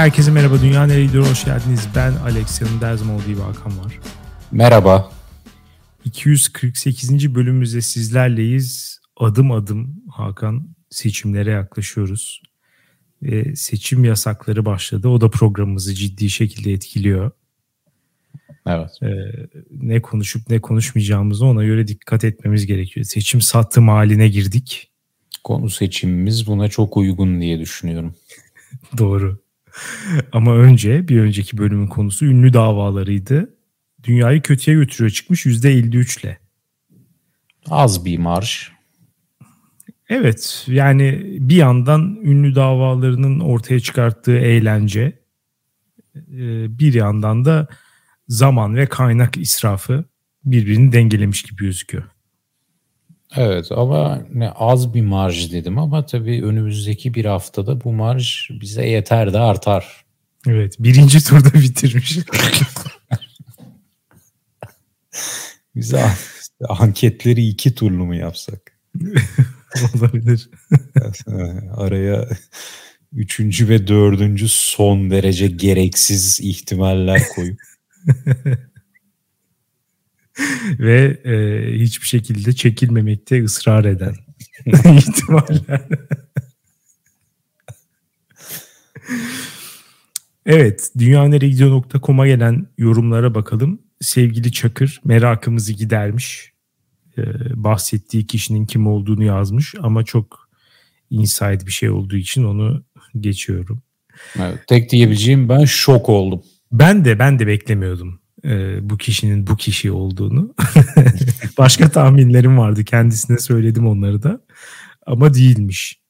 herkese merhaba. Dünya nereye gidiyor? Hoş geldiniz. Ben Alex. Yanımda her zaman olduğu gibi Hakan var. Merhaba. 248. bölümümüzde sizlerleyiz. Adım adım Hakan seçimlere yaklaşıyoruz. Ve seçim yasakları başladı. O da programımızı ciddi şekilde etkiliyor. Evet. Ee, ne konuşup ne konuşmayacağımızı ona göre dikkat etmemiz gerekiyor. Seçim sattım haline girdik. Konu seçimimiz buna çok uygun diye düşünüyorum. Doğru. Ama önce bir önceki bölümün konusu ünlü davalarıydı. Dünyayı kötüye götürüyor çıkmış %53 ile. Az bir marş. Evet yani bir yandan ünlü davalarının ortaya çıkarttığı eğlence e, bir yandan da zaman ve kaynak israfı birbirini dengelemiş gibi gözüküyor. Evet ama ne az bir marj dedim ama tabii önümüzdeki bir haftada bu marj bize yeter de artar. Evet birinci turda bitirmiş. Bize anketleri iki turlu mu yapsak? Olabilir. Araya üçüncü ve dördüncü son derece gereksiz ihtimaller koyup. ve e, hiçbir şekilde çekilmemekte ısrar eden ihtimaller. evet, dünyaneregidiyor.com'a gelen yorumlara bakalım. Sevgili Çakır merakımızı gidermiş. Ee, bahsettiği kişinin kim olduğunu yazmış ama çok inside bir şey olduğu için onu geçiyorum. Evet, tek diyebileceğim ben şok oldum. Ben de ben de beklemiyordum e, bu kişinin bu kişi olduğunu. Başka tahminlerim vardı kendisine söyledim onları da ama değilmiş.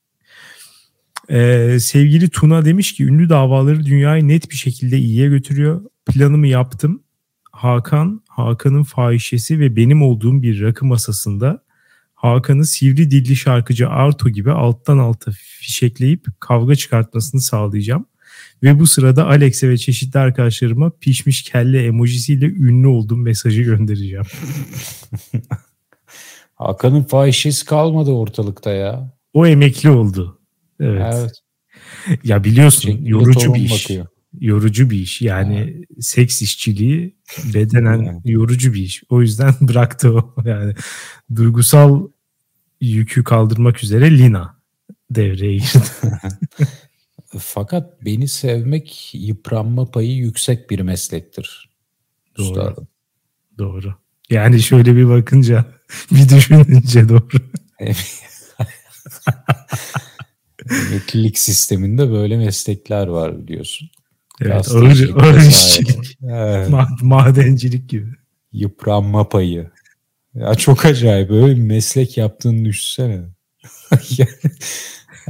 Ee, sevgili Tuna demiş ki ünlü davaları dünyayı net bir şekilde iyiye götürüyor. Planımı yaptım. Hakan, Hakan'ın fahişesi ve benim olduğum bir rakı masasında Hakan'ı sivri dilli şarkıcı Arto gibi alttan alta fişekleyip kavga çıkartmasını sağlayacağım. Ve bu sırada Alex'e ve çeşitli arkadaşlarıma pişmiş kelle emojisiyle ünlü olduğum mesajı göndereceğim. Hakan'ın fahişesi kalmadı ortalıkta ya. O emekli oldu. Evet. evet. Ya biliyorsun Çekili yorucu bir iş. Bakıyor. Yorucu bir iş. Yani evet. seks işçiliği bedenen yorucu bir iş. O yüzden bıraktı o. Yani duygusal yükü kaldırmak üzere Lina devreye girdi. Fakat beni sevmek yıpranma payı yüksek bir meslektir. Doğru. Üstadım. Doğru. Yani şöyle bir bakınca, bir düşününce doğru. Emeklilik sisteminde böyle meslekler var biliyorsun. Evet, ağır, ağır işçilik. Evet. Madencilik gibi. Yıpranma payı. Ya çok acayip. Böyle bir meslek yaptığını düşünsene.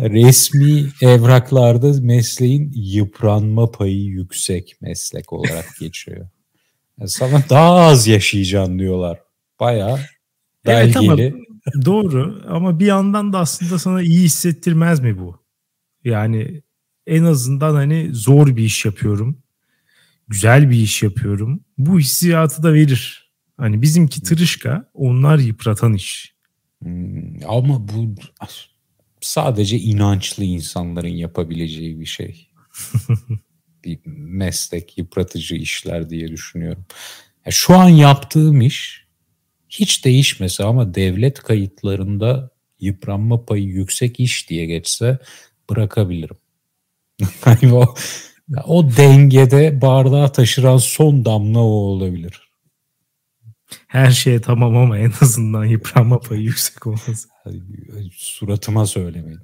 resmi evraklarda mesleğin yıpranma payı yüksek meslek olarak geçiyor. Yani sana daha az yaşayacaksın diyorlar. Bayağı belgeli. Evet ama doğru ama bir yandan da aslında sana iyi hissettirmez mi bu? Yani en azından hani zor bir iş yapıyorum. Güzel bir iş yapıyorum. Bu hissiyatı da verir. Hani bizimki tırışka, onlar yıpratan iş. Hmm, ama bu sadece inançlı insanların yapabileceği bir şey. bir meslek, yıpratıcı işler diye düşünüyorum. Ya şu an yaptığım iş hiç değişmese ama devlet kayıtlarında yıpranma payı yüksek iş diye geçse bırakabilirim. o, o dengede bardağı taşıran son damla o olabilir. Her şeye tamam ama en azından yıpranma payı yüksek olmaz. Suratıma söylemeyin.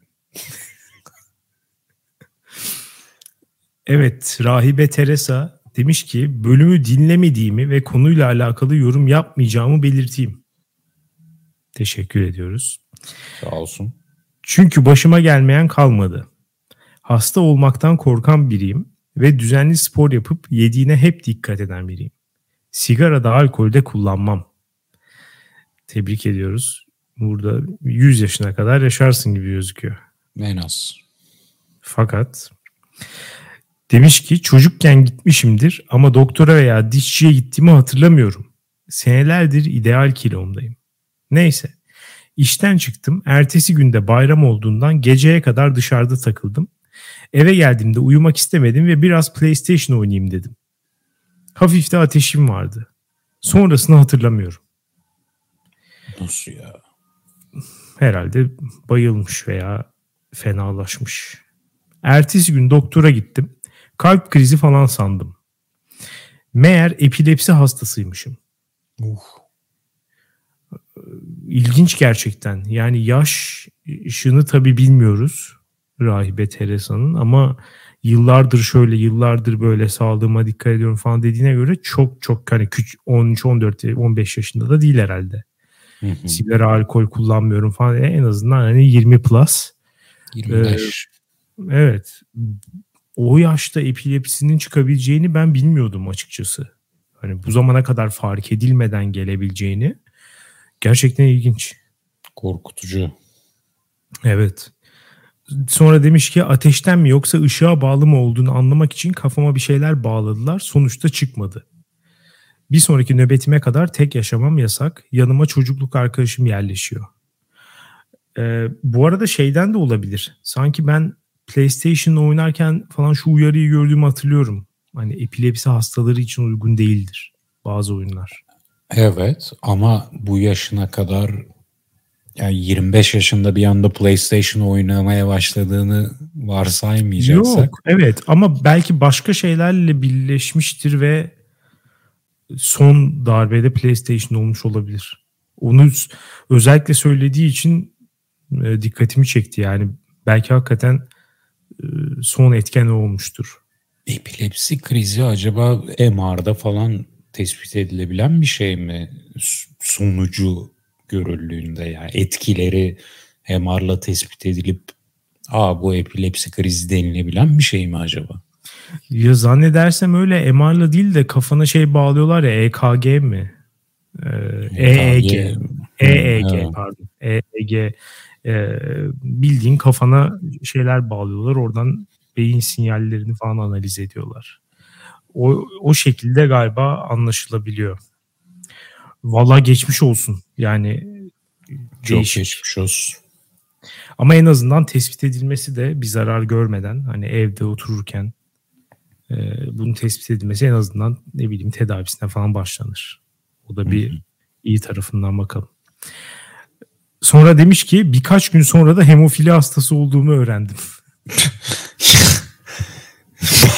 evet, Rahibe Teresa demiş ki bölümü dinlemediğimi ve konuyla alakalı yorum yapmayacağımı belirteyim. Teşekkür ediyoruz. Sağ olsun. Çünkü başıma gelmeyen kalmadı. Hasta olmaktan korkan biriyim ve düzenli spor yapıp yediğine hep dikkat eden biriyim. Sigara da alkol de kullanmam. Tebrik ediyoruz. Burada 100 yaşına kadar yaşarsın gibi gözüküyor. En az. Fakat demiş ki çocukken gitmişimdir ama doktora veya dişçiye gittiğimi hatırlamıyorum. Senelerdir ideal kilomdayım. Neyse. İşten çıktım. Ertesi günde bayram olduğundan geceye kadar dışarıda takıldım. Eve geldiğimde uyumak istemedim ve biraz PlayStation oynayayım dedim. Hafif de ateşim vardı. Sonrasını hatırlamıyorum. Nasıl ya? Herhalde bayılmış veya fenalaşmış. Ertesi gün doktora gittim. Kalp krizi falan sandım. Meğer epilepsi hastasıymışım. Uh. İlginç gerçekten. Yani yaş ışını tabii bilmiyoruz rahibe Teresa'nın ama yıllardır şöyle yıllardır böyle sağlığıma dikkat ediyorum falan dediğine göre çok çok hani küçük 13 14 15 yaşında da değil herhalde. Hı hı. Sigara alkol kullanmıyorum falan en azından hani 20 plus. 25. Evet. O yaşta epilepsinin çıkabileceğini ben bilmiyordum açıkçası. Hani bu zamana kadar fark edilmeden gelebileceğini gerçekten ilginç. Korkutucu. Evet. Sonra demiş ki ateşten mi yoksa ışığa bağlı mı olduğunu anlamak için kafama bir şeyler bağladılar. Sonuçta çıkmadı. Bir sonraki nöbetime kadar tek yaşamam yasak. Yanıma çocukluk arkadaşım yerleşiyor. Ee, bu arada şeyden de olabilir. Sanki ben PlayStation oynarken falan şu uyarıyı gördüğümü hatırlıyorum. Hani epilepsi hastaları için uygun değildir bazı oyunlar. Evet ama bu yaşına kadar yani 25 yaşında bir anda PlayStation oynamaya başladığını varsaymayacaksak. Yok evet ama belki başka şeylerle birleşmiştir ve son darbede PlayStation olmuş olabilir. Onu özellikle söylediği için e, dikkatimi çekti yani. Belki hakikaten e, son etken olmuştur. Epilepsi krizi acaba MR'da falan tespit edilebilen bir şey mi? Sonucu görüldüğünde yani etkileri MR'la tespit edilip aa bu epilepsi krizi denilebilen bir şey mi acaba? Ya zannedersem öyle MR'la değil de kafana şey bağlıyorlar ya EKG mi? Ee, EEG. EEG, EEG evet. pardon. EEG e, bildiğin kafana şeyler bağlıyorlar. Oradan beyin sinyallerini falan analiz ediyorlar. O, o şekilde galiba anlaşılabiliyor. Valla geçmiş olsun. Yani çok değişik. geçmiş olsun. Ama en azından tespit edilmesi de bir zarar görmeden hani evde otururken e, bunun tespit edilmesi en azından ne bileyim tedavisine falan başlanır. O da bir Hı-hı. iyi tarafından bakalım. Sonra demiş ki birkaç gün sonra da hemofili hastası olduğumu öğrendim.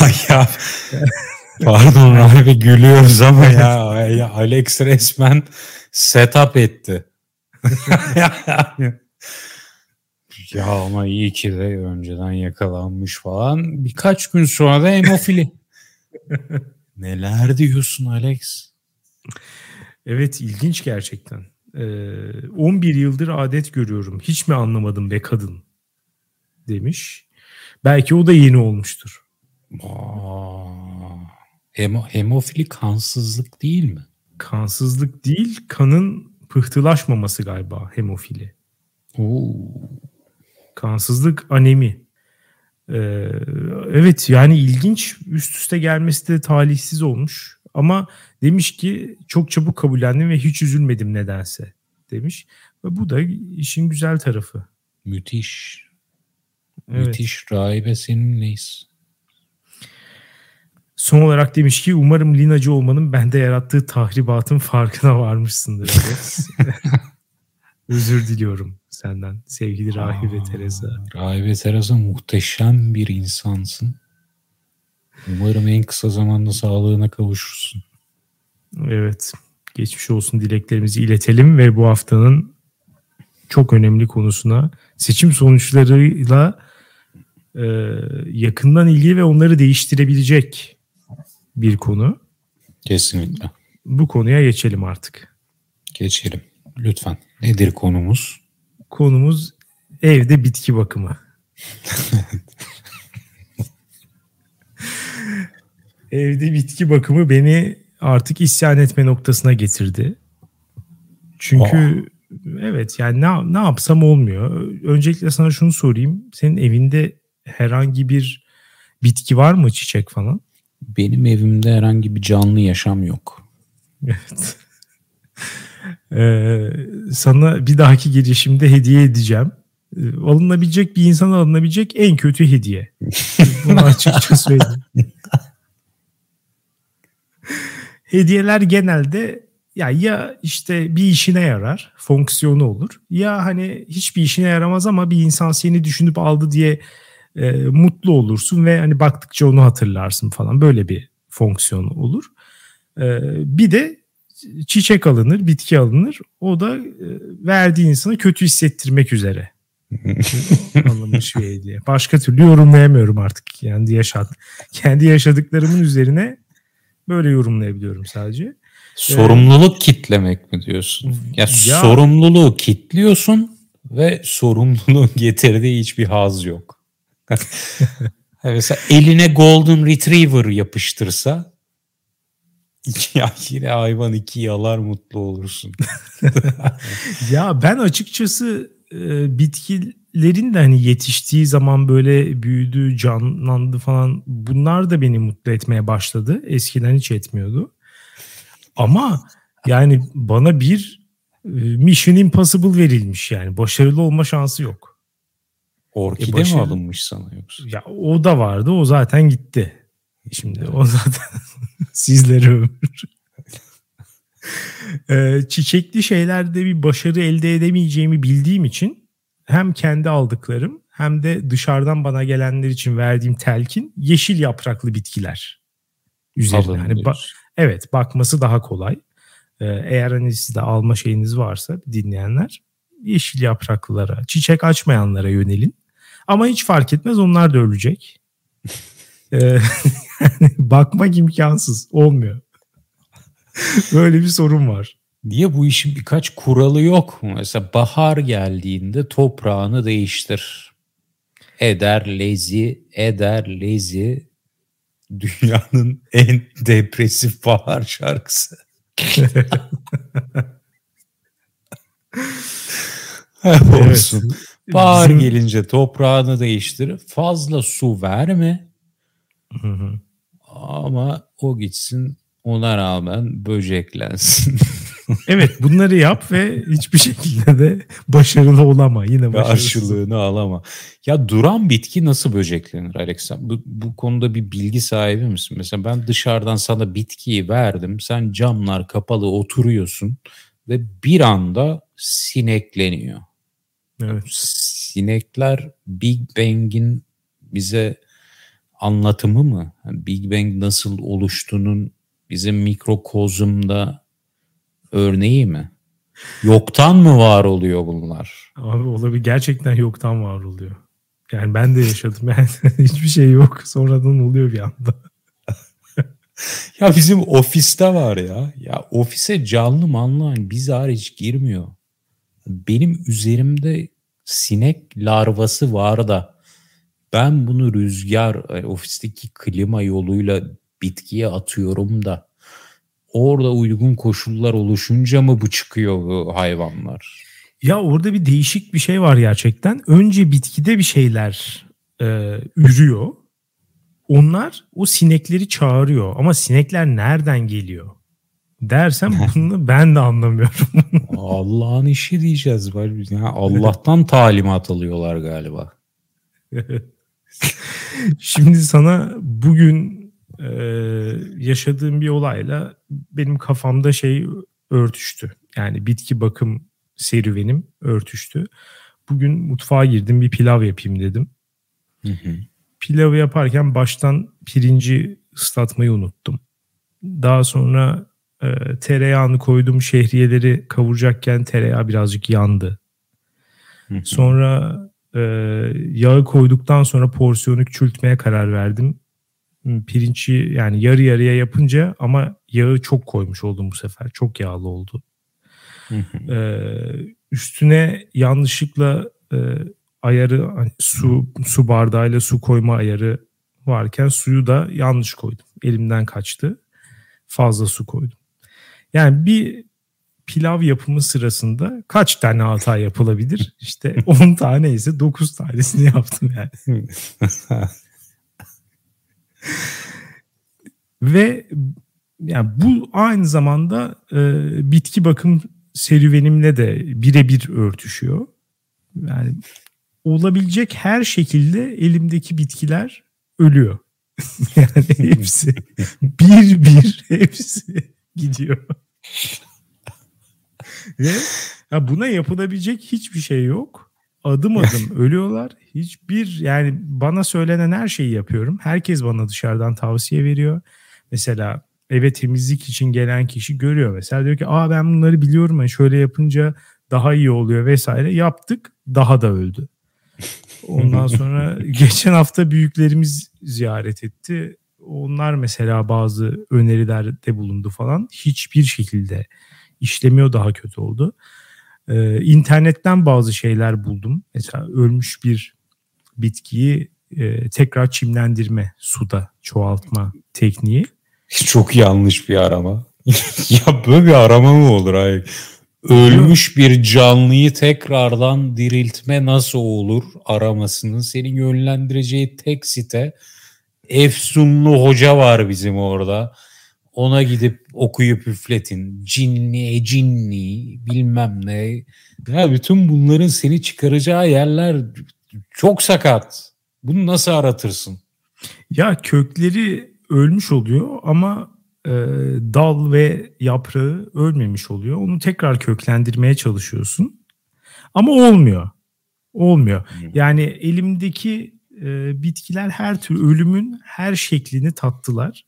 Bayağı Pardon abi gülüyoruz ama ya, Alex resmen setup etti. ya ama iyi ki de önceden yakalanmış falan. Birkaç gün sonra da hemofili. Neler diyorsun Alex? Evet ilginç gerçekten. Ee, 11 yıldır adet görüyorum. Hiç mi anlamadım be kadın? Demiş. Belki o da yeni olmuştur. Aa, hemo, hemofili kansızlık değil mi? Kansızlık değil, kanın pıhtılaşmaması galiba hemofili. Oo. Kansızlık anemi. Ee, evet yani ilginç üst üste gelmesi de talihsiz olmuş. Ama demiş ki çok çabuk kabullendim ve hiç üzülmedim nedense demiş. Ve bu da işin güzel tarafı. Müthiş. Evet. Müthiş. Rahibe seninleyiz. Son olarak demiş ki umarım Linacı olmanın bende yarattığı tahribatın farkına varmışsındır. Özür diliyorum senden sevgili Rahibe Teresa. Rahibe Teresa muhteşem bir insansın. Umarım en kısa zamanda sağlığına kavuşursun. Evet. Geçmiş olsun dileklerimizi iletelim ve bu haftanın çok önemli konusuna seçim sonuçlarıyla e, yakından ilgili ve onları değiştirebilecek bir konu. Kesinlikle. Bu konuya geçelim artık. Geçelim. Lütfen. Nedir konumuz? Konumuz evde bitki bakımı. evde bitki bakımı beni artık isyan etme noktasına getirdi. Çünkü oh. evet yani ne, ne yapsam olmuyor. Öncelikle sana şunu sorayım. Senin evinde herhangi bir bitki var mı çiçek falan? Benim evimde herhangi bir canlı yaşam yok. Evet. Ee, sana bir dahaki gelişimde hediye edeceğim. e, alınabilecek bir insana alınabilecek en kötü hediye. Bunu açıkça söyleyeyim. Hediyeler genelde ya ya işte bir işine yarar, fonksiyonu olur. Ya hani hiçbir işine yaramaz ama bir insan seni düşünüp aldı diye e, mutlu olursun ve hani baktıkça onu hatırlarsın falan. Böyle bir fonksiyonu olur. E, bir de çiçek alınır, bitki alınır. O da e, verdiği insana kötü hissettirmek üzere. alınmış bir hediye. Başka türlü yorumlayamıyorum artık. Kendi yaşad kendi yaşadıklarımın üzerine böyle yorumlayabiliyorum sadece. Sorumluluk ee, kitlemek mi diyorsun? Ya, ya sorumluluğu kitliyorsun ve sorumluluğun getirdiği hiçbir haz yok. Mesela eline Golden Retriever yapıştırsa ya yine hayvan iki yalar mutlu olursun. ya ben açıkçası e, bitkilerin de hani yetiştiği zaman böyle büyüdü, canlandı falan bunlar da beni mutlu etmeye başladı. Eskiden hiç etmiyordu. Ama yani bana bir e, Mission Impossible verilmiş yani. Başarılı olma şansı yok. Orkide e mi alınmış sana yoksa? Ya o da vardı. O zaten gitti. Şimdi o zaten sizlere ömür. ee, çiçekli şeylerde bir başarı elde edemeyeceğimi bildiğim için hem kendi aldıklarım hem de dışarıdan bana gelenler için verdiğim telkin yeşil yapraklı bitkiler üzerine. Hani ba- evet bakması daha kolay. Ee, eğer hani sizde alma şeyiniz varsa dinleyenler yeşil yapraklılara, çiçek açmayanlara yönelin. Ama hiç fark etmez onlar da ölecek. Ee, bakmak imkansız. Olmuyor. Böyle bir sorun var. Niye bu işin birkaç kuralı yok mu? Mesela bahar geldiğinde toprağını değiştir. Eder lezi, eder lezi dünyanın en depresif bahar şarkısı. olsun. Evet. Bahar gelince toprağını değiştir. Fazla su verme. Hı hı. Ama o gitsin ona rağmen böceklensin. evet bunları yap ve hiçbir şekilde de başarılı olama. Yine Karşılığını alama. Ya duran bitki nasıl böceklenir Alexa? Bu, bu konuda bir bilgi sahibi misin? Mesela ben dışarıdan sana bitkiyi verdim. Sen camlar kapalı oturuyorsun ve bir anda sinekleniyor. Evet. Sinekler Big Bang'in bize anlatımı mı? Big Bang nasıl oluştuğunun bizim mikrokozumda örneği mi? Yoktan mı var oluyor bunlar? Abi olabilir. Gerçekten yoktan var oluyor. Yani ben de yaşadım. Yani hiçbir şey yok. Sonradan oluyor bir anda. ya bizim ofiste var ya. Ya ofise canlı manlı biz hariç girmiyor. Benim üzerimde sinek larvası var da ben bunu rüzgar ofisteki klima yoluyla bitkiye atıyorum da orada uygun koşullar oluşunca mı bu çıkıyor bu hayvanlar? Ya orada bir değişik bir şey var gerçekten. Önce bitkide bir şeyler e, ürüyor. Onlar o sinekleri çağırıyor. Ama sinekler nereden geliyor? Dersen bunu ben de anlamıyorum. Allah'ın işi diyeceğiz. Yani Allah'tan talimat alıyorlar galiba. Şimdi sana bugün e, yaşadığım bir olayla benim kafamda şey örtüştü. Yani bitki bakım serüvenim örtüştü. Bugün mutfağa girdim bir pilav yapayım dedim. Hı hı. Pilavı yaparken baştan pirinci ıslatmayı unuttum. Daha sonra e, tereyağını koydum şehriyeleri kavuracakken tereyağı birazcık yandı. Sonra e, yağı koyduktan sonra porsiyonu küçültmeye karar verdim. Pirinci yani yarı yarıya yapınca ama yağı çok koymuş oldum bu sefer. Çok yağlı oldu. Ee, üstüne yanlışlıkla e, ayarı hani su su bardağıyla su koyma ayarı varken suyu da yanlış koydum. Elimden kaçtı. Fazla su koydum. Yani bir pilav yapımı sırasında kaç tane hata yapılabilir? İşte 10 tane ise 9 tanesini yaptım yani. Ve yani bu aynı zamanda e, bitki bakım serüvenimle de birebir örtüşüyor. Yani olabilecek her şekilde elimdeki bitkiler ölüyor. yani hepsi bir bir hepsi gidiyor. Ve ya buna yapılabilecek hiçbir şey yok. Adım adım ölüyorlar. Hiçbir yani bana söylenen her şeyi yapıyorum. Herkes bana dışarıdan tavsiye veriyor. Mesela eve temizlik için gelen kişi görüyor mesela diyor ki aa ben bunları biliyorum yani şöyle yapınca daha iyi oluyor vesaire yaptık daha da öldü. Ondan sonra geçen hafta büyüklerimiz ziyaret etti. Onlar mesela bazı önerilerde bulundu falan. Hiçbir şekilde işlemiyor daha kötü oldu. Ee, internetten bazı şeyler buldum. Mesela ölmüş bir bitkiyi e, tekrar çimlendirme, suda çoğaltma tekniği. Çok yanlış bir arama. ya böyle bir arama mı olur? Hayır. Ölmüş bir canlıyı tekrardan diriltme nasıl olur aramasının seni yönlendireceği tek site Efsunlu hoca var bizim orada. Ona gidip okuyup üfletin. Cinni, cinni bilmem ne. Ya bütün bunların seni çıkaracağı yerler çok sakat. Bunu nasıl aratırsın? Ya kökleri ölmüş oluyor ama e, dal ve yaprağı ölmemiş oluyor. Onu tekrar köklendirmeye çalışıyorsun. Ama olmuyor. Olmuyor. Yani elimdeki e, bitkiler her tür ölümün her şeklini tattılar.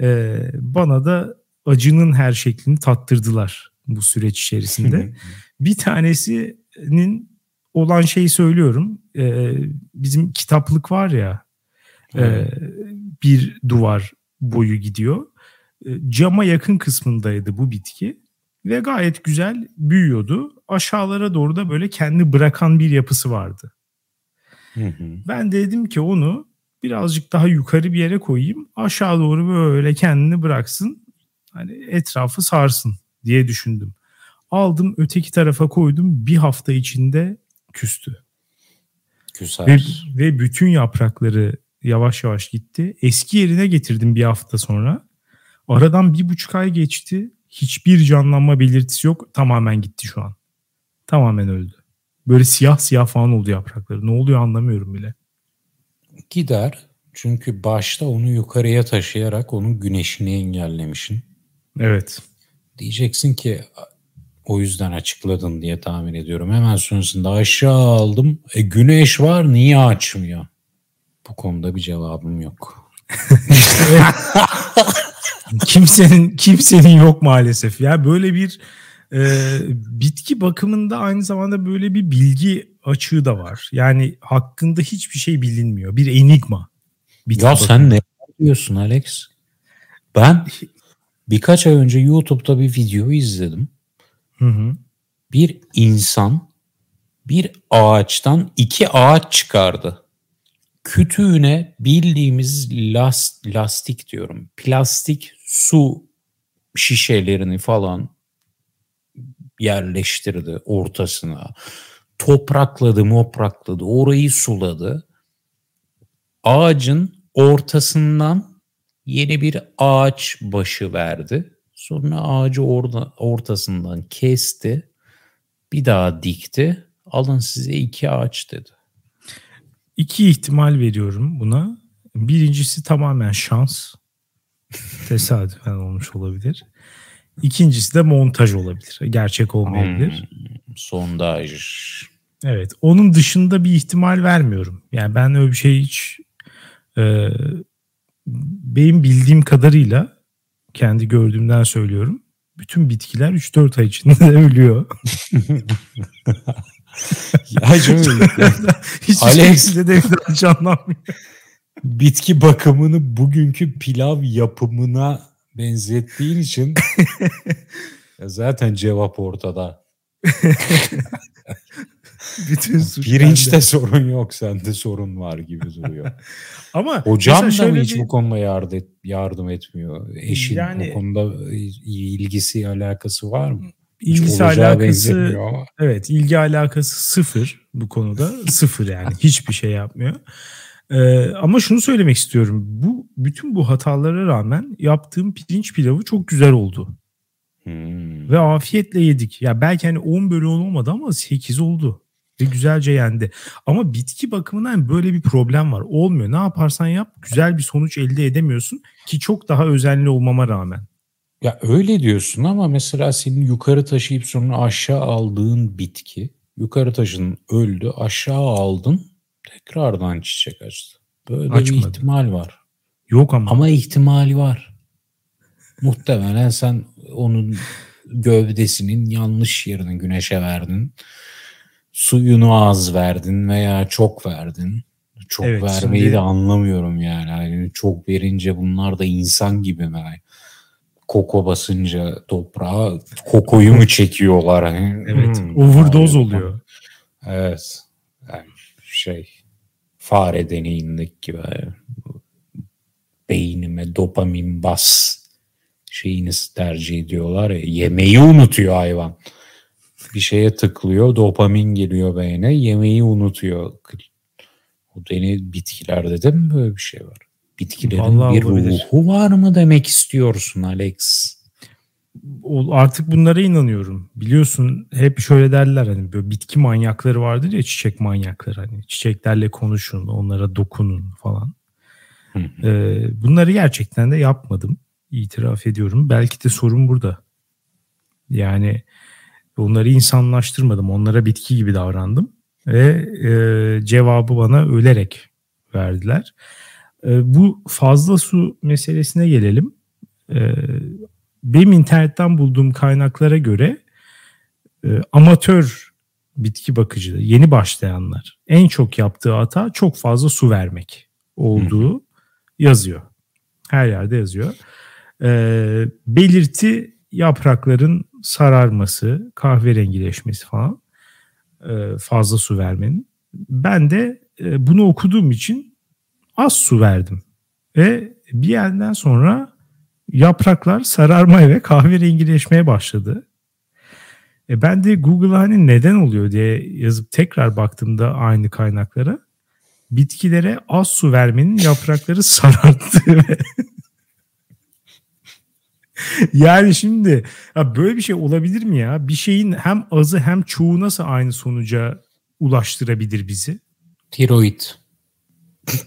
E, bana da acının her şeklini tattırdılar bu süreç içerisinde. bir tanesinin olan şeyi söylüyorum. E, bizim kitaplık var ya e, bir duvar boyu gidiyor. E, cama yakın kısmındaydı bu bitki ve gayet güzel büyüyordu. Aşağılara doğru da böyle kendi bırakan bir yapısı vardı. Hı hı. Ben de dedim ki onu birazcık daha yukarı bir yere koyayım. Aşağı doğru böyle kendini bıraksın. Hani etrafı sarsın diye düşündüm. Aldım öteki tarafa koydum. Bir hafta içinde küstü. Güzel. Ve, ve bütün yaprakları yavaş yavaş gitti. Eski yerine getirdim bir hafta sonra. Aradan bir buçuk ay geçti. Hiçbir canlanma belirtisi yok. Tamamen gitti şu an. Tamamen öldü. Böyle siyah siyah falan oldu yaprakları. Ne oluyor anlamıyorum bile. Gider. Çünkü başta onu yukarıya taşıyarak onun güneşini engellemişsin. Evet. Diyeceksin ki o yüzden açıkladın diye tahmin ediyorum. Hemen sonrasında aşağı aldım. E güneş var niye açmıyor? Bu konuda bir cevabım yok. kimsenin kimsenin yok maalesef. Ya böyle bir e, bitki bakımında aynı zamanda böyle bir bilgi açığı da var. Yani hakkında hiçbir şey bilinmiyor. Bir enigma. Bitki ya bakımında. sen ne diyorsun Alex? Ben birkaç ay önce YouTube'da bir video izledim. Hı hı. Bir insan bir ağaçtan iki ağaç çıkardı kütüğüne bildiğimiz last, lastik diyorum. Plastik su şişelerini falan yerleştirdi ortasına. Toprakladı, moprakladı, orayı suladı. Ağacın ortasından yeni bir ağaç başı verdi. Sonra ağacı orada, ortasından kesti. Bir daha dikti. Alın size iki ağaç dedi. İki ihtimal veriyorum buna. Birincisi tamamen şans. Tesadüfen olmuş olabilir. İkincisi de montaj olabilir. Gerçek olmayabilir. Hmm, sondaj. Evet. Onun dışında bir ihtimal vermiyorum. Yani ben öyle bir şey hiç e, benim bildiğim kadarıyla kendi gördüğümden söylüyorum. Bütün bitkiler 3-4 ay içinde ölüyor. ya canım. Hiç Alex de bir canlanmıyor. Bitki bakımını bugünkü pilav yapımına benzettiğin için zaten cevap ortada. Bütün suç Pirinçte bende. sorun yok, sende sorun var gibi duruyor. Ama hocam da mı hiç bir... bu konuda yardım, yardım etmiyor? Eşin yani, bu konuda ilgisi alakası var mı? ilgisi alakası evet ilgi alakası sıfır bu konuda sıfır yani hiçbir şey yapmıyor. Ee, ama şunu söylemek istiyorum. Bu bütün bu hatalara rağmen yaptığım pirinç pilavı çok güzel oldu. Hmm. Ve afiyetle yedik. Ya belki hani 10 bölü 10 olmadı ama 8 oldu. ve güzelce yendi. Ama bitki bakımından böyle bir problem var. Olmuyor. Ne yaparsan yap güzel bir sonuç elde edemiyorsun ki çok daha özenli olmama rağmen. Ya öyle diyorsun ama mesela senin yukarı taşıyıp sonra aşağı aldığın bitki yukarı taşın öldü aşağı aldın tekrardan çiçek açtı. Böyle Açmadı. bir ihtimal var. Yok ama. Ama ihtimali var. Muhtemelen sen onun gövdesinin yanlış yerine güneşe verdin. Suyunu az verdin veya çok verdin. Çok evet, vermeyi şimdi... de anlamıyorum yani. yani. Çok verince bunlar da insan gibi mi? Koko basınca toprağa kokoyu mu çekiyorlar? Hani? Evet. Hmm, overdose oluyor. Evet. Yani şey fare deneyindeki gibi beynime dopamin bas şeyini tercih ediyorlar ya, yemeği unutuyor hayvan. Bir şeye tıklıyor, dopamin geliyor beyne, yemeği unutuyor. O deni bitkilerde de mi böyle bir şey var? Bitkilerin Vallahi bir olabilir. ruhu var mı demek istiyorsun Alex? Artık bunlara inanıyorum. Biliyorsun hep şöyle derler hani böyle bitki manyakları vardır ya çiçek manyakları hani çiçeklerle konuşun, onlara dokunun falan. Ee, bunları gerçekten de yapmadım itiraf ediyorum. Belki de sorun burada. Yani onları insanlaştırmadım. Onlara bitki gibi davrandım. Ve e, cevabı bana ölerek verdiler. E, bu fazla su meselesine gelelim. E, benim internetten bulduğum kaynaklara göre e, amatör bitki bakıcı, yeni başlayanlar en çok yaptığı hata çok fazla su vermek olduğu Hı. yazıyor. Her yerde yazıyor. E, belirti yaprakların sararması, kahverengileşmesi falan e, fazla su vermenin. Ben de e, bunu okuduğum için az su verdim. Ve bir yerden sonra yapraklar sararmaya ve kahverengileşmeye başladı. E ben de Google'a hani neden oluyor diye yazıp tekrar baktığımda aynı kaynaklara bitkilere az su vermenin yaprakları sararttı yani şimdi ya böyle bir şey olabilir mi ya? Bir şeyin hem azı hem çoğu nasıl aynı sonuca ulaştırabilir bizi? Tiroid.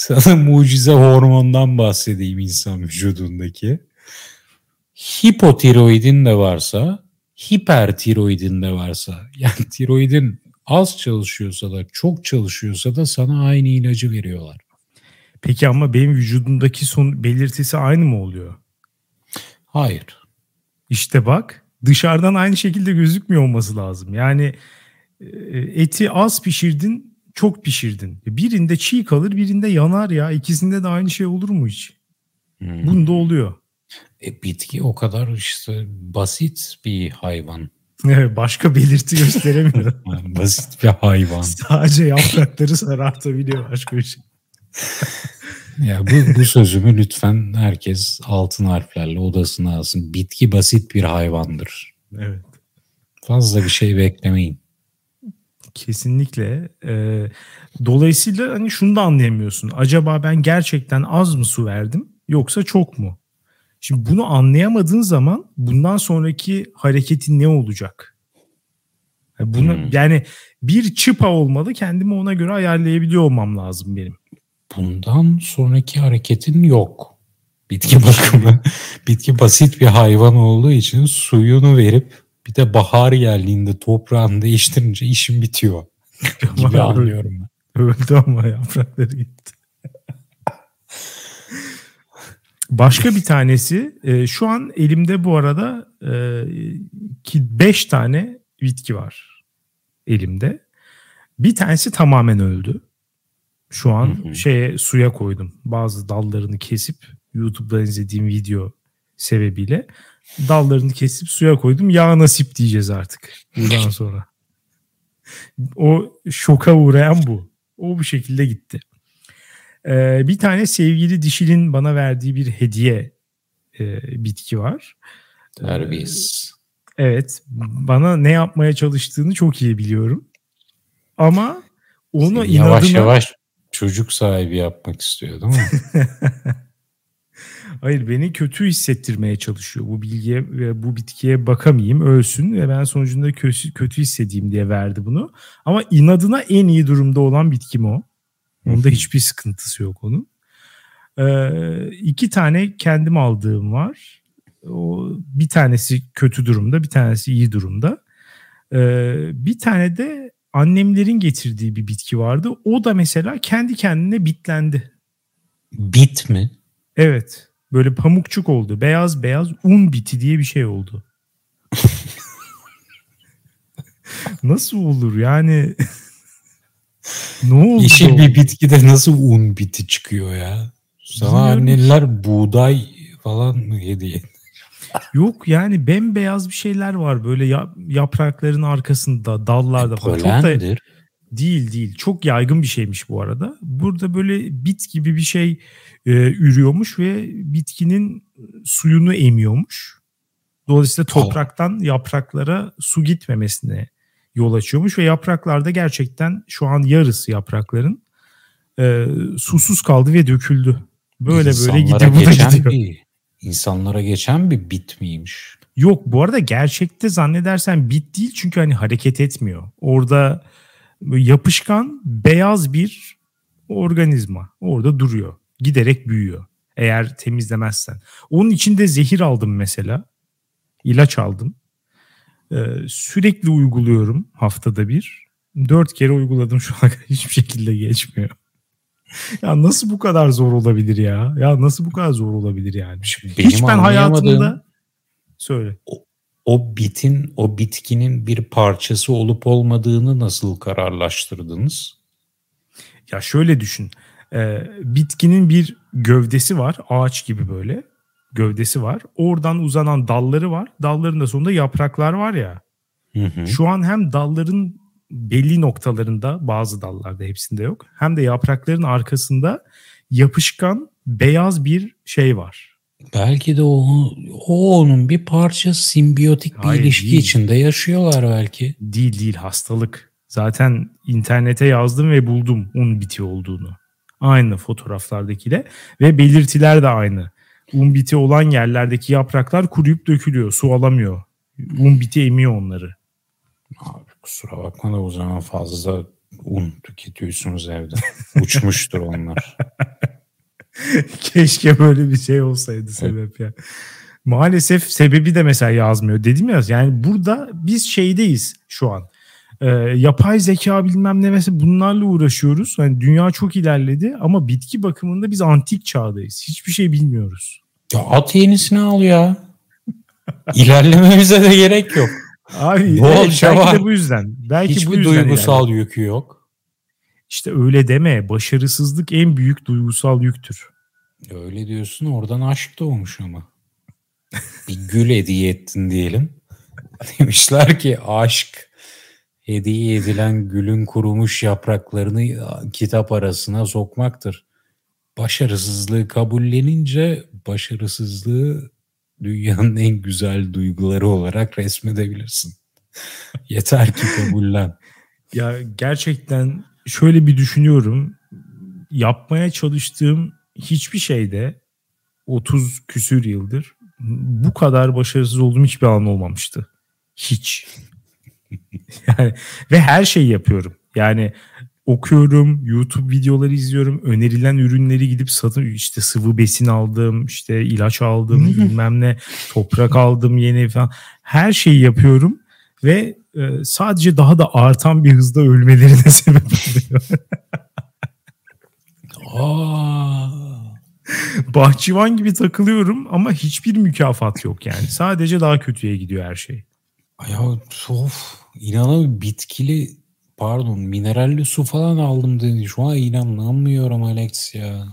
Sana mucize hormondan bahsedeyim insan vücudundaki. Hipotiroidin de varsa, hipertiroidin de varsa, yani tiroidin az çalışıyorsa da çok çalışıyorsa da sana aynı ilacı veriyorlar. Peki ama benim vücudumdaki son belirtisi aynı mı oluyor? Hayır. İşte bak dışarıdan aynı şekilde gözükmüyor olması lazım. Yani e, eti az pişirdin, çok pişirdin. Birinde çiğ kalır, birinde yanar ya. İkisinde de aynı şey olur mu hiç? Hmm. Bunda oluyor. E, bitki o kadar işte basit bir hayvan. Evet, başka belirti gösteremiyor. basit bir hayvan. Sadece yaprakları sarartabiliyor başka bir şey. ya bu, bu sözümü lütfen herkes altın harflerle odasına alsın. Bitki basit bir hayvandır. Evet. Fazla bir şey beklemeyin. Kesinlikle. Ee, dolayısıyla hani şunu da anlayamıyorsun. Acaba ben gerçekten az mı su verdim yoksa çok mu? Şimdi bunu anlayamadığın zaman bundan sonraki hareketin ne olacak? bunu hmm. yani bir çıpa olmalı kendimi ona göre ayarlayabiliyor olmam lazım benim bundan sonraki hareketin yok. Bitki bakımı. bitki basit bir hayvan olduğu için suyunu verip bir de bahar geldiğinde toprağını değiştirince işim bitiyor. gibi anlıyorum ben. Öldü ama yaprakları gitti. Başka bir tanesi e, şu an elimde bu arada e, ki 5 tane bitki var elimde. Bir tanesi tamamen öldü. Şu an hı hı. şeye suya koydum. Bazı dallarını kesip YouTube'da izlediğim video sebebiyle dallarını kesip suya koydum. Ya nasip diyeceğiz artık buradan sonra. o şoka uğrayan bu. O bu şekilde gitti. Ee, bir tane sevgili dişilin bana verdiği bir hediye e, bitki var. Terbiyesiz. Ee, evet. Bana ne yapmaya çalıştığını çok iyi biliyorum. Ama onu inadına... Yavaş yavaş çocuk sahibi yapmak istiyor değil mi? Hayır beni kötü hissettirmeye çalışıyor. Bu bilgiye ve bu bitkiye bakamayayım, ölsün ve ben sonucunda kötü, kötü hissedeyim diye verdi bunu. Ama inadına en iyi durumda olan bitkim o. Onda hiçbir sıkıntısı yok onun. Ee, iki tane kendim aldığım var. O bir tanesi kötü durumda, bir tanesi iyi durumda. Ee, bir tane de annemlerin getirdiği bir bitki vardı. O da mesela kendi kendine bitlendi. Bit mi? Evet. Böyle pamukçuk oldu. Beyaz beyaz un biti diye bir şey oldu. Nasıl olur yani? ne oldu? Yeşil bir bitkide nasıl un biti çıkıyor ya? Sana anneler buğday falan mı hediye Yok yani bembeyaz bir şeyler var böyle yaprakların arkasında, dallarda falan. Çok da değil değil. Çok yaygın bir şeymiş bu arada. Burada böyle bit gibi bir şey e, ürüyormuş ve bitkinin suyunu emiyormuş. Dolayısıyla topraktan yapraklara su gitmemesine yol açıyormuş ve yapraklarda gerçekten şu an yarısı yaprakların e, susuz kaldı ve döküldü. Böyle İnsanlara böyle gidiyor. Geçen gidiyor. Bir, insanlara geçen bir bit miymiş? Yok bu arada gerçekte zannedersen bit değil çünkü hani hareket etmiyor. Orada yapışkan beyaz bir organizma orada duruyor. Giderek büyüyor eğer temizlemezsen. Onun içinde zehir aldım mesela. İlaç aldım. Ee, sürekli uyguluyorum haftada bir. Dört kere uyguladım şu an hiçbir şekilde geçmiyor. ya nasıl bu kadar zor olabilir ya? Ya nasıl bu kadar zor olabilir yani? Benim Hiç ben hayatımda söyle. O, o bitin, o bitkinin bir parçası olup olmadığını nasıl kararlaştırdınız? Ya şöyle düşün. Ee, bitkinin bir gövdesi var. Ağaç gibi böyle. Gövdesi var. Oradan uzanan dalları var. Dalların da sonunda yapraklar var ya. Hı hı. Şu an hem dalların belli noktalarında bazı dallarda hepsinde yok. Hem de yaprakların arkasında yapışkan beyaz bir şey var. Belki de o, o onun bir parçası simbiyotik bir Hayır, ilişki değil. içinde yaşıyorlar belki. Değil değil hastalık. Zaten internete yazdım ve buldum un biti olduğunu. Aynı fotoğraflardakiyle ve belirtiler de aynı. Un biti olan yerlerdeki yapraklar kuruyup dökülüyor. Su alamıyor. Un biti emiyor onları. Abi kusura bakma da o zaman fazla un tüketiyorsunuz evde. Uçmuştur onlar. Keşke böyle bir şey olsaydı sebep ya. Maalesef sebebi de mesela yazmıyor. Dedim ya yani burada biz şeydeyiz şu an. Ee, yapay zeka bilmem ne mesela bunlarla uğraşıyoruz. Hani dünya çok ilerledi ama bitki bakımında biz antik çağdayız. Hiçbir şey bilmiyoruz. Ya at yenisini al ya. İlerlememize de gerek yok. Abi Doğal evet, belki de bu yüzden. Belki Hiçbir bu yüzden duygusal yani. yükü yok. İşte öyle deme. Başarısızlık en büyük duygusal yüktür. Öyle diyorsun oradan aşk doğmuş ama. Bir gül hediye ettin diyelim. Demişler ki aşk hediye edilen gülün kurumuş yapraklarını kitap arasına sokmaktır. Başarısızlığı kabullenince başarısızlığı dünyanın en güzel duyguları olarak resmedebilirsin. Yeter ki kabullen. Ya gerçekten şöyle bir düşünüyorum. Yapmaya çalıştığım hiçbir şeyde 30 küsür yıldır bu kadar başarısız olduğum hiçbir alan olmamıştı. Hiç. yani ve her şeyi yapıyorum. Yani okuyorum, YouTube videoları izliyorum, önerilen ürünleri gidip satın işte sıvı besin aldım, işte ilaç aldım, bilmem ne, toprak aldım yeni falan. Her şeyi yapıyorum ve e, sadece daha da artan bir hızda ölmelerine sebep oluyor. Bahçıvan gibi takılıyorum ama hiçbir mükafat yok yani. Sadece daha kötüye gidiyor her şey. Ya of inanamıyorum bitkili pardon mineralli su falan aldım dedi. Şu an inanamıyorum Alex ya.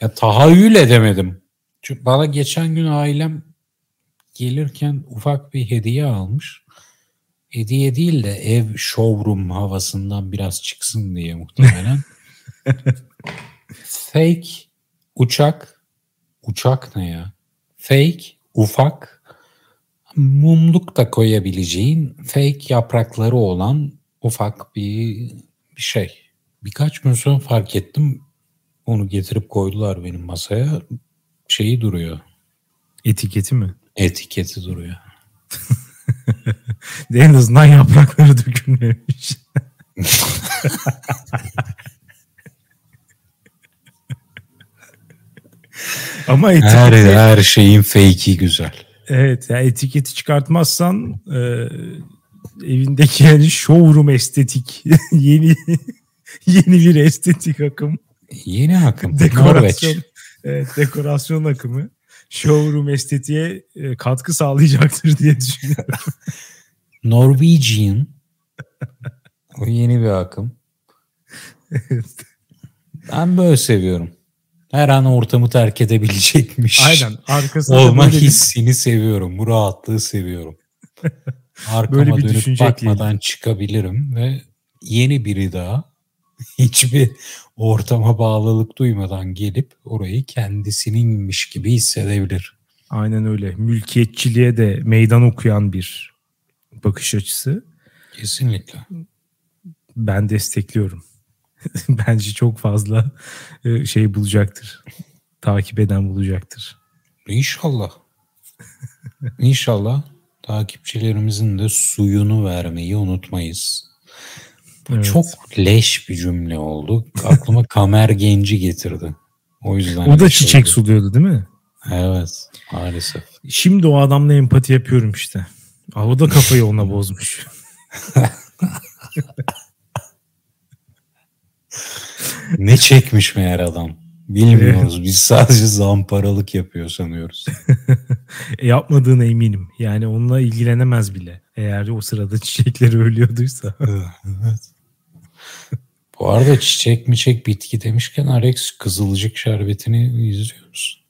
Ya tahayyül edemedim. Çünkü bana geçen gün ailem gelirken ufak bir hediye almış. Hediye değil de ev showroom havasından biraz çıksın diye muhtemelen. Fake uçak. Uçak ne ya? Fake, ufak, mumluk da koyabileceğin fake yaprakları olan ufak bir, bir şey. Birkaç gün sonra fark ettim. Onu getirip koydular benim masaya. şeyi duruyor. Etiketi mi? Etiketi duruyor. en azından yaprakları dökülmemiş. Ama etiketi... Her, her şeyin fake'i güzel. Evet ya etiketi çıkartmazsan e, evindeki yani showroom estetik yeni yeni bir estetik akım. Yeni akım. Dekorasyon, evet, dekorasyon akımı showroom estetiğe e, katkı sağlayacaktır diye düşünüyorum. Norwegian o yeni bir akım. evet. Ben böyle seviyorum. Her an ortamı terk edebilecekmiş. Aynen. Arkasında Olma böyle bir- hissini seviyorum. Bu rahatlığı seviyorum. Arkama Böyle bir dönüp bakmadan çıkabilirim ve yeni biri daha hiçbir ortama bağlılık duymadan gelip orayı kendisininmiş gibi hissedebilir. Aynen öyle. Mülkiyetçiliğe de meydan okuyan bir bakış açısı. Kesinlikle. Ben destekliyorum. Bence çok fazla e, şey bulacaktır. Takip eden bulacaktır. İnşallah. İnşallah takipçilerimizin de suyunu vermeyi unutmayız. Bu Evet. çok leş bir cümle oldu. Aklıma kamer genci getirdi. O yüzden. O da çiçek oldu. suluyordu değil mi? Evet maalesef. Şimdi o adamla empati yapıyorum işte. Aa, o da kafayı ona bozmuş. Ne çekmiş meğer adam. Bilmiyoruz. Biz sadece zamparalık yapıyor sanıyoruz. E, yapmadığına eminim. Yani onunla ilgilenemez bile. Eğer o sırada çiçekleri ölüyorduysa. evet. Bu arada çiçek miçek bitki demişken Alex Kızılcık Şerbeti'ni izliyor musun?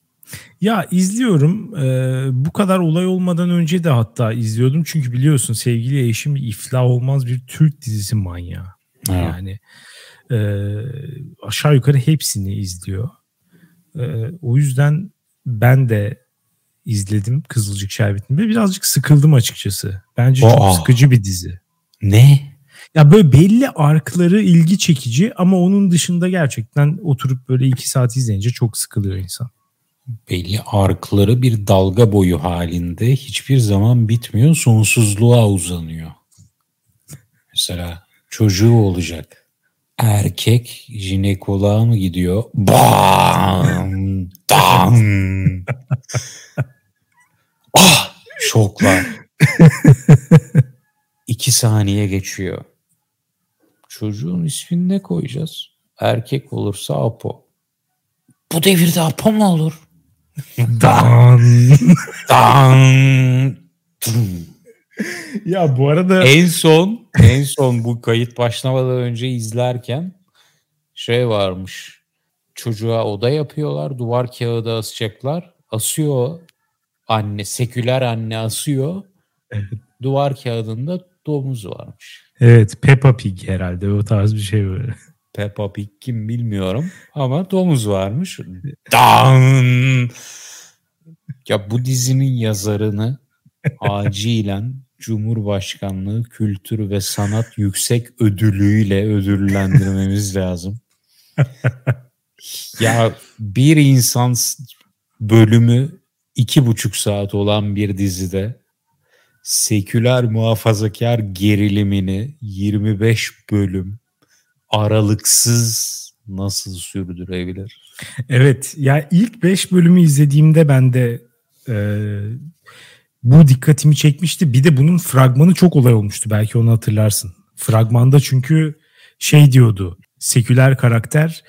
Ya izliyorum. Ee, bu kadar olay olmadan önce de hatta izliyordum. Çünkü biliyorsun sevgili eşim iflah olmaz bir Türk dizisi manyağı. Evet. Yani e, aşağı yukarı hepsini izliyor. E, o yüzden ben de izledim Kızılcık Şerbeti'ni ve birazcık sıkıldım açıkçası. Bence çok Aa. sıkıcı bir dizi. Ne? Ya böyle belli arkları ilgi çekici ama onun dışında gerçekten oturup böyle iki saat izleyince çok sıkılıyor insan. Belli arkları bir dalga boyu halinde hiçbir zaman bitmiyor. Sonsuzluğa uzanıyor. Mesela çocuğu olacak. Erkek jinekoloğa mı gidiyor? Bam! Dam! ah! Şoklar. İki saniye geçiyor. Çocuğun ismini ne koyacağız? Erkek olursa Apo. Bu devirde Apo mu olur? Dan. Dan! Ya bu arada en son en son bu kayıt başlamadan önce izlerken şey varmış. Çocuğa oda yapıyorlar. Duvar kağıdı asacaklar. Asıyor anne. Seküler anne asıyor. Duvar kağıdında domuz varmış. Evet Peppa Pig herhalde o tarz bir şey böyle. Peppa Pig kim bilmiyorum ama domuz varmış. Dan! Ya bu dizinin yazarını acilen Cumhurbaşkanlığı Kültür ve Sanat Yüksek Ödülü'yle ödüllendirmemiz lazım. ya bir insan bölümü iki buçuk saat olan bir dizide seküler muhafazakar gerilimini 25 bölüm aralıksız nasıl sürdürebilir? Evet ya ilk 5 bölümü izlediğimde ben de e, bu dikkatimi çekmişti. Bir de bunun fragmanı çok olay olmuştu belki onu hatırlarsın. Fragmanda çünkü şey diyordu seküler karakter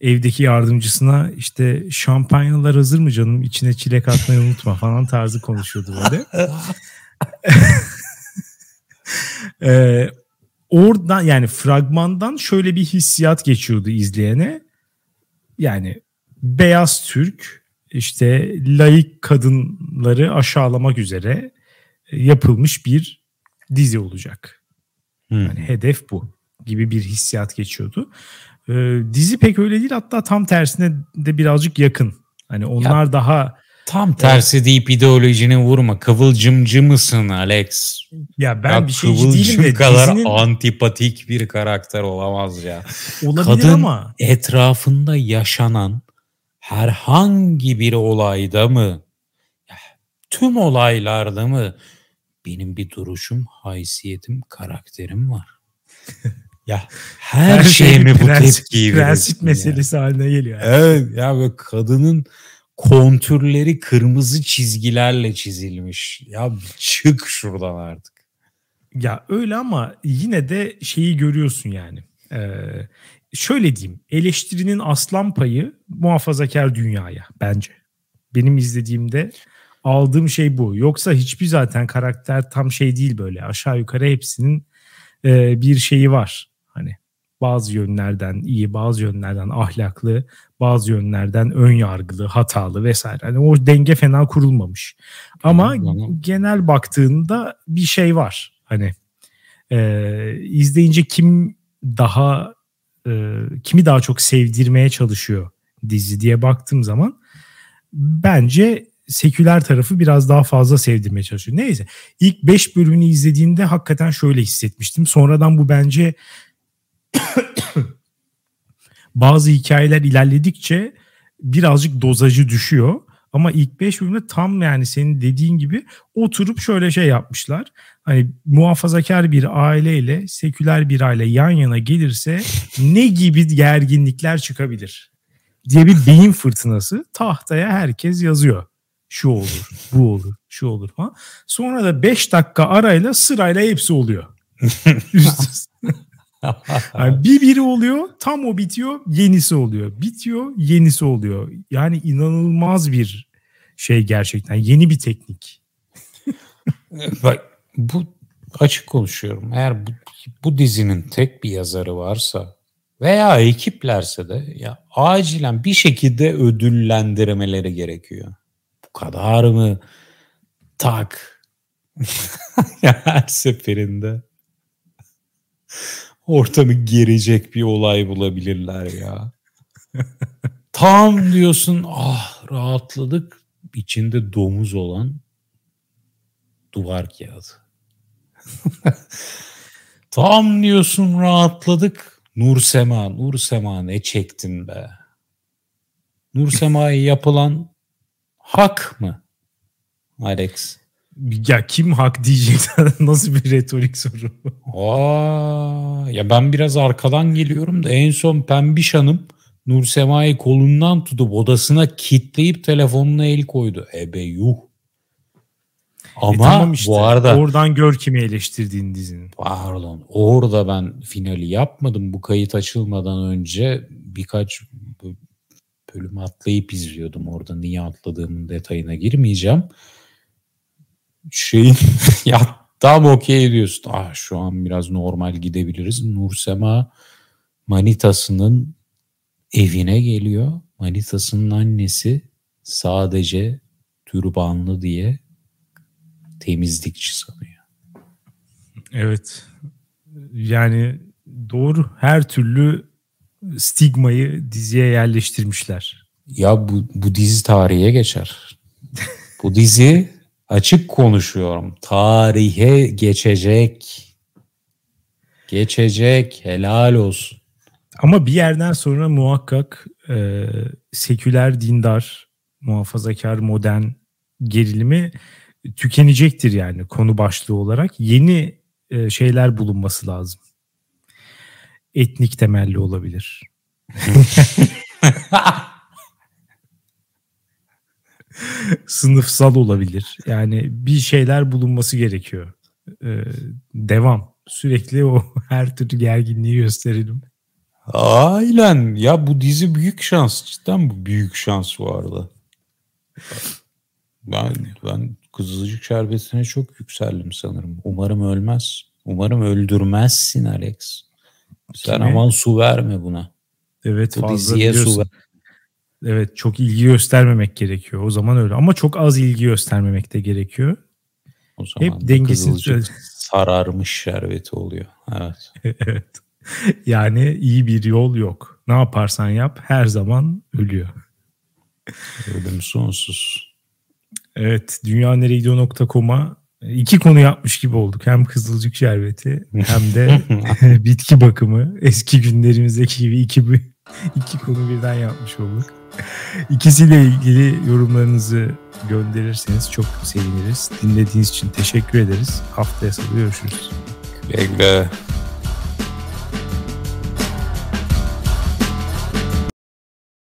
evdeki yardımcısına işte şampanyalar hazır mı canım içine çilek atmayı unutma falan tarzı konuşuyordu böyle. Ee, oradan yani fragmandan şöyle bir hissiyat geçiyordu izleyene. Yani beyaz Türk işte layık kadınları aşağılamak üzere yapılmış bir dizi olacak. Yani hedef bu gibi bir hissiyat geçiyordu. Ee, dizi pek öyle değil hatta tam tersine de birazcık yakın. Hani onlar daha Tam tersi deyip ideolojini vurma. Kıvılcımcı mısın Alex? ya ben ya bir şeyci değilim de kadar dizinin antipatik bir karakter olamaz ya. olabilir kadın- ama Etrafında yaşanan herhangi bir olayda mı tüm olaylarda mı benim bir duruşum, haysiyetim, karakterim var. ya her, her şeye mi bu tepkiyi Prensip meselesi ya. haline geliyor. Evet ya ve kadının kontürleri kırmızı çizgilerle çizilmiş. Ya çık şuradan artık. Ya öyle ama yine de şeyi görüyorsun yani. Ee, şöyle diyeyim. Eleştirinin aslan payı muhafazakar dünyaya bence. Benim izlediğimde aldığım şey bu. Yoksa hiçbir zaten karakter tam şey değil böyle. Aşağı yukarı hepsinin e, bir şeyi var. Bazı yönlerden iyi, bazı yönlerden ahlaklı, bazı yönlerden ön yargılı, hatalı vesaire. Hani o denge fena kurulmamış. Ama hmm. genel baktığında bir şey var. Hani e, izleyince kim daha e, kimi daha çok sevdirmeye çalışıyor dizi diye baktığım zaman bence seküler tarafı biraz daha fazla sevdirmeye çalışıyor. Neyse ilk 5 bölümünü izlediğimde hakikaten şöyle hissetmiştim. Sonradan bu bence bazı hikayeler ilerledikçe birazcık dozajı düşüyor. Ama ilk 5 bölümde tam yani senin dediğin gibi oturup şöyle şey yapmışlar. Hani muhafazakar bir aileyle seküler bir aile yan yana gelirse ne gibi gerginlikler çıkabilir diye bir beyin fırtınası tahtaya herkes yazıyor şu olur, bu olur, şu olur falan. Sonra da 5 dakika arayla sırayla hepsi oluyor. yani bir biri oluyor, tam o bitiyor, yenisi oluyor. Bitiyor, yenisi oluyor. Yani inanılmaz bir şey gerçekten. Yeni bir teknik. Bak bu açık konuşuyorum. Eğer bu, bu dizinin tek bir yazarı varsa veya ekiplerse de ya acilen bir şekilde ödüllendirmeleri gerekiyor kadar mı tak her seferinde ortamı gerecek bir olay bulabilirler ya. Tam diyorsun ah rahatladık içinde domuz olan duvar kağıdı. Tam diyorsun rahatladık Nur Sema, Nur Sema ne çektin be. Nur Sema'ya yapılan hak mı Alex? Ya kim hak diyecek nasıl bir retorik soru? Aa, ya ben biraz arkadan geliyorum da en son Pembiş Hanım Nur Sema'yı kolundan tutup odasına kitleyip telefonuna el koydu. Ebe yuh. Ama e tamam işte, bu arada oradan gör kimi eleştirdiğin dizinin. Pardon. Orada ben finali yapmadım. Bu kayıt açılmadan önce birkaç bölümü atlayıp izliyordum. Orada niye atladığımın detayına girmeyeceğim. Şeyin ya tam okey diyorsun. Ah şu an biraz normal gidebiliriz. Nursema manitasının evine geliyor. Manitasının annesi sadece türbanlı diye temizlikçi sanıyor. Evet. Yani doğru. Her türlü stigmayı diziye yerleştirmişler. Ya bu, bu dizi tarihe geçer. bu dizi açık konuşuyorum. Tarihe geçecek. Geçecek. Helal olsun. Ama bir yerden sonra muhakkak e, seküler, dindar, muhafazakar, modern gerilimi tükenecektir yani konu başlığı olarak. Yeni e, şeyler bulunması lazım etnik temelli olabilir. Sınıfsal olabilir. Yani bir şeyler bulunması gerekiyor. Ee, devam. Sürekli o her türlü gerginliği gösterelim. Aynen. Ya bu dizi büyük şans. Cidden bu büyük şans bu arada. Ben, ben Kızılcık Şerbeti'ne çok yükseldim sanırım. Umarım ölmez. Umarım öldürmezsin Alex. Sen Kimi? aman su verme buna. Evet Bu fazla diziye su ver. Evet çok ilgi göstermemek gerekiyor. O zaman öyle. Ama çok az ilgi göstermemek de gerekiyor. O zaman Hep dengesini sararmış şerbeti oluyor. Evet. evet. Yani iyi bir yol yok. Ne yaparsan yap her zaman ölüyor. Ölüm sonsuz. Evet. Dünyaneregidiyor.com'a iki konu yapmış gibi olduk. Hem kızılcık şerbeti hem de bitki bakımı. Eski günlerimizdeki gibi iki İki konu birden yapmış olduk. İkisiyle ilgili yorumlarınızı gönderirseniz çok seviniriz. Dinlediğiniz için teşekkür ederiz. Haftaya salı görüşürüz. Güle güle.